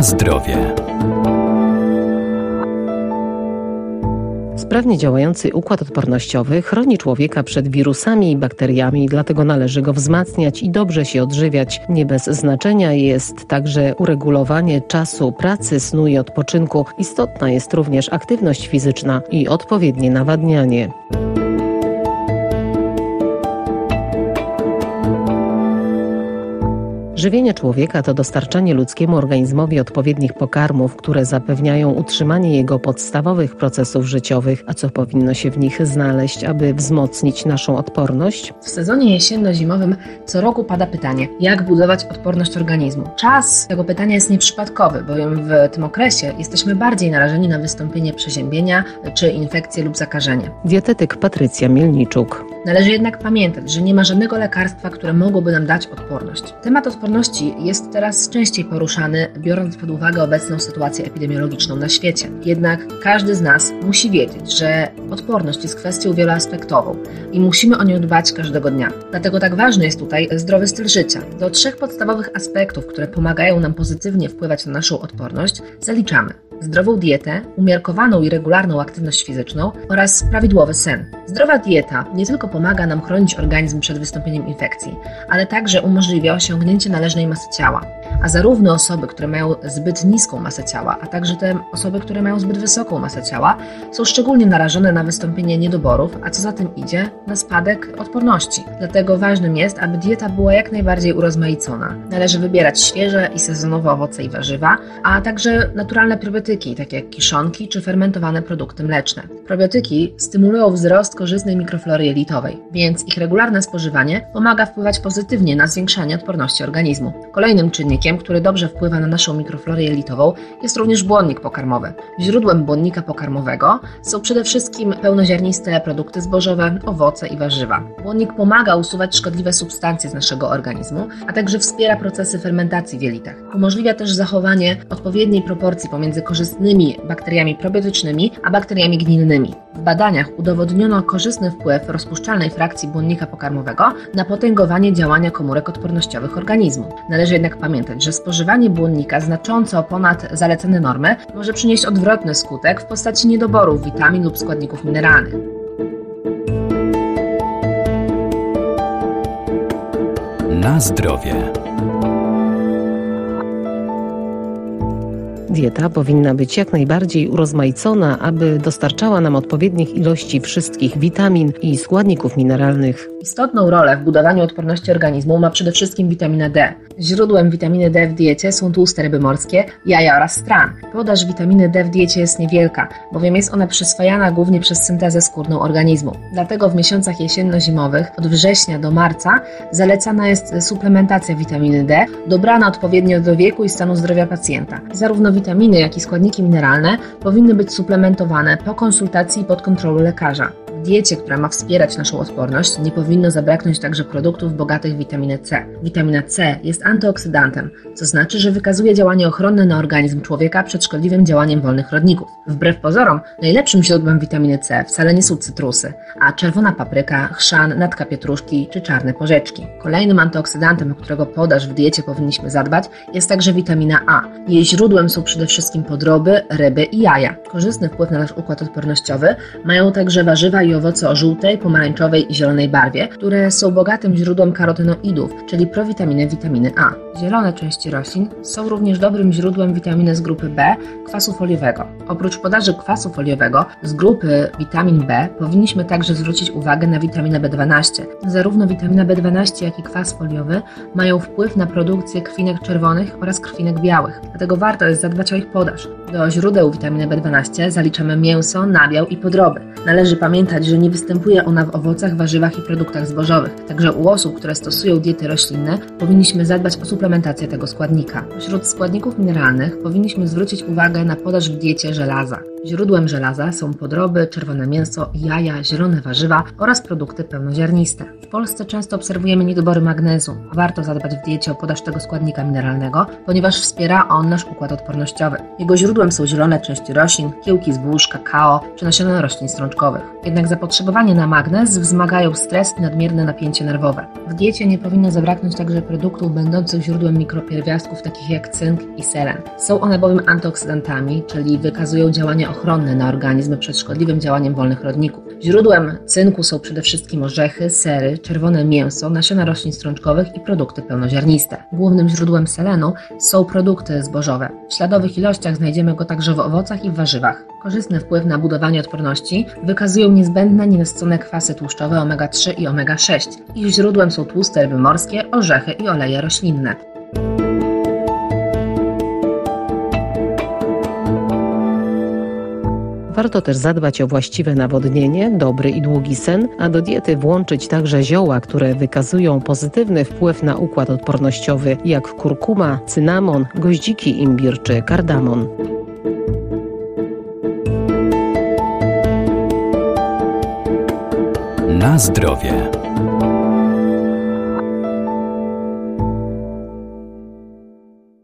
Zdrowie. Sprawnie działający układ odpornościowy chroni człowieka przed wirusami i bakteriami, dlatego należy go wzmacniać i dobrze się odżywiać. Nie bez znaczenia jest także uregulowanie czasu pracy, snu i odpoczynku. Istotna jest również aktywność fizyczna i odpowiednie nawadnianie. Żywienie człowieka to dostarczanie ludzkiemu organizmowi odpowiednich pokarmów, które zapewniają utrzymanie jego podstawowych procesów życiowych. A co powinno się w nich znaleźć, aby wzmocnić naszą odporność? W sezonie jesienno-zimowym co roku pada pytanie, jak budować odporność organizmu. Czas tego pytania jest nieprzypadkowy, bowiem w tym okresie jesteśmy bardziej narażeni na wystąpienie przeziębienia czy infekcje lub zakażenie. Dietetyk Patrycja Mielniczuk. Należy jednak pamiętać, że nie ma żadnego lekarstwa, które mogłoby nam dać odporność. Temat odporności jest teraz częściej poruszany, biorąc pod uwagę obecną sytuację epidemiologiczną na świecie. Jednak każdy z nas musi wiedzieć, że odporność jest kwestią wieloaspektową i musimy o nią dbać każdego dnia. Dlatego tak ważny jest tutaj zdrowy styl życia. Do trzech podstawowych aspektów, które pomagają nam pozytywnie wpływać na naszą odporność, zaliczamy zdrową dietę, umiarkowaną i regularną aktywność fizyczną oraz prawidłowy sen. Zdrowa dieta nie tylko pomaga nam chronić organizm przed wystąpieniem infekcji, ale także umożliwia osiągnięcie należnej masy ciała. A zarówno osoby, które mają zbyt niską masę ciała, a także te osoby, które mają zbyt wysoką masę ciała, są szczególnie narażone na wystąpienie niedoborów, a co za tym idzie, na spadek odporności. Dlatego ważnym jest, aby dieta była jak najbardziej urozmaicona. Należy wybierać świeże i sezonowe owoce i warzywa, a także naturalne probiotyki, takie jak kiszonki czy fermentowane produkty mleczne. Probiotyki stymulują wzrost korzystnej mikroflory jelitowej, więc ich regularne spożywanie pomaga wpływać pozytywnie na zwiększanie odporności organizmu. Kolejnym czynnikiem, który dobrze wpływa na naszą mikroflorę jelitową, jest również błonnik pokarmowy. Źródłem błonnika pokarmowego są przede wszystkim pełnoziarniste produkty zbożowe, owoce i warzywa. Błonnik pomaga usuwać szkodliwe substancje z naszego organizmu, a także wspiera procesy fermentacji w jelitach. Umożliwia też zachowanie odpowiedniej proporcji pomiędzy korzystnymi bakteriami probiotycznymi a bakteriami gnilnymi. W badaniach udowodniono korzystny wpływ rozpuszczalnej frakcji błonnika pokarmowego na potęgowanie działania komórek odpornościowych organizmu. Należy jednak pamiętać, że spożywanie błonnika znacząco ponad zalecane normy może przynieść odwrotny skutek w postaci niedoborów witamin lub składników mineralnych. Na zdrowie. Dieta powinna być jak najbardziej urozmaicona, aby dostarczała nam odpowiednich ilości wszystkich witamin i składników mineralnych. Istotną rolę w budowaniu odporności organizmu ma przede wszystkim witamina D. Źródłem witaminy D w diecie są tłuste ryby morskie, jaja oraz stran. Podaż witaminy D w diecie jest niewielka, bowiem jest ona przyswajana głównie przez syntezę skórną organizmu. Dlatego w miesiącach jesienno-zimowych, od września do marca, zalecana jest suplementacja witaminy D, dobrana odpowiednio do wieku i stanu zdrowia pacjenta. Zarówno witaminy, jak i składniki mineralne powinny być suplementowane po konsultacji i pod kontrolą lekarza. Diecie, która ma wspierać naszą odporność, nie powinno zabraknąć także produktów bogatych w witaminę C. Witamina C jest antyoksydantem, co znaczy, że wykazuje działanie ochronne na organizm człowieka przed szkodliwym działaniem wolnych rodników. Wbrew pozorom, najlepszym źródłem witaminy C wcale nie są cytrusy, a czerwona papryka, chrzan, natka pietruszki czy czarne porzeczki. Kolejnym antyoksydantem, o którego podaż w diecie powinniśmy zadbać, jest także witamina A. Jej źródłem są przede wszystkim podroby, ryby i jaja. Korzystny wpływ na nasz układ odpornościowy mają także warzywa i owoce o żółtej, pomarańczowej i zielonej barwie, które są bogatym źródłem karotenoidów, czyli prowitaminy witaminy A. Zielone części roślin są również dobrym źródłem witaminy z grupy B, kwasu foliowego. Oprócz podaży kwasu foliowego z grupy witamin B powinniśmy także zwrócić uwagę na witaminę B12. Zarówno witamina B12, jak i kwas foliowy mają wpływ na produkcję krwinek czerwonych oraz krwinek białych, dlatego warto jest zadbać o ich podaż. Do źródeł witaminy B12 zaliczamy mięso, nabiał i podroby. Należy pamiętać, że nie występuje ona w owocach, warzywach i produktach zbożowych. Także u osób, które stosują diety roślinne, powinniśmy zadbać o suplementację tego składnika. Wśród składników mineralnych powinniśmy zwrócić uwagę na podaż w diecie żelaza. Źródłem żelaza są podroby, czerwone mięso, jaja, zielone warzywa oraz produkty pełnoziarniste. W Polsce często obserwujemy niedobory magnezu. Warto zadbać w diecie o podaż tego składnika mineralnego, ponieważ wspiera on nasz układ odpornościowy. Jego źródłem są zielone części roślin, kiełki zbóż, kakao czy nasiona roślin strączkowych. Jednak zapotrzebowanie na magnez wzmagają stres i nadmierne napięcie nerwowe. W diecie nie powinno zabraknąć także produktów będących źródłem mikropierwiastków takich jak cynk i selen. Są one bowiem antyoksydantami, czyli wykazują działanie ochronne na organizm przed szkodliwym działaniem wolnych rodników. Źródłem cynku są przede wszystkim orzechy, sery, czerwone mięso, nasiona roślin strączkowych i produkty pełnoziarniste. Głównym źródłem selenu są produkty zbożowe. W śladowych ilościach znajdziemy go także w owocach i w warzywach. Korzystny wpływ na budowanie odporności wykazują niezbędne nienasycone kwasy tłuszczowe omega-3 i omega-6. Ich źródłem są tłuste ryby morskie, orzechy i oleje roślinne. Warto też zadbać o właściwe nawodnienie, dobry i długi sen, a do diety włączyć także zioła, które wykazują pozytywny wpływ na układ odpornościowy, jak kurkuma, cynamon, goździki imbir czy kardamon. Na zdrowie.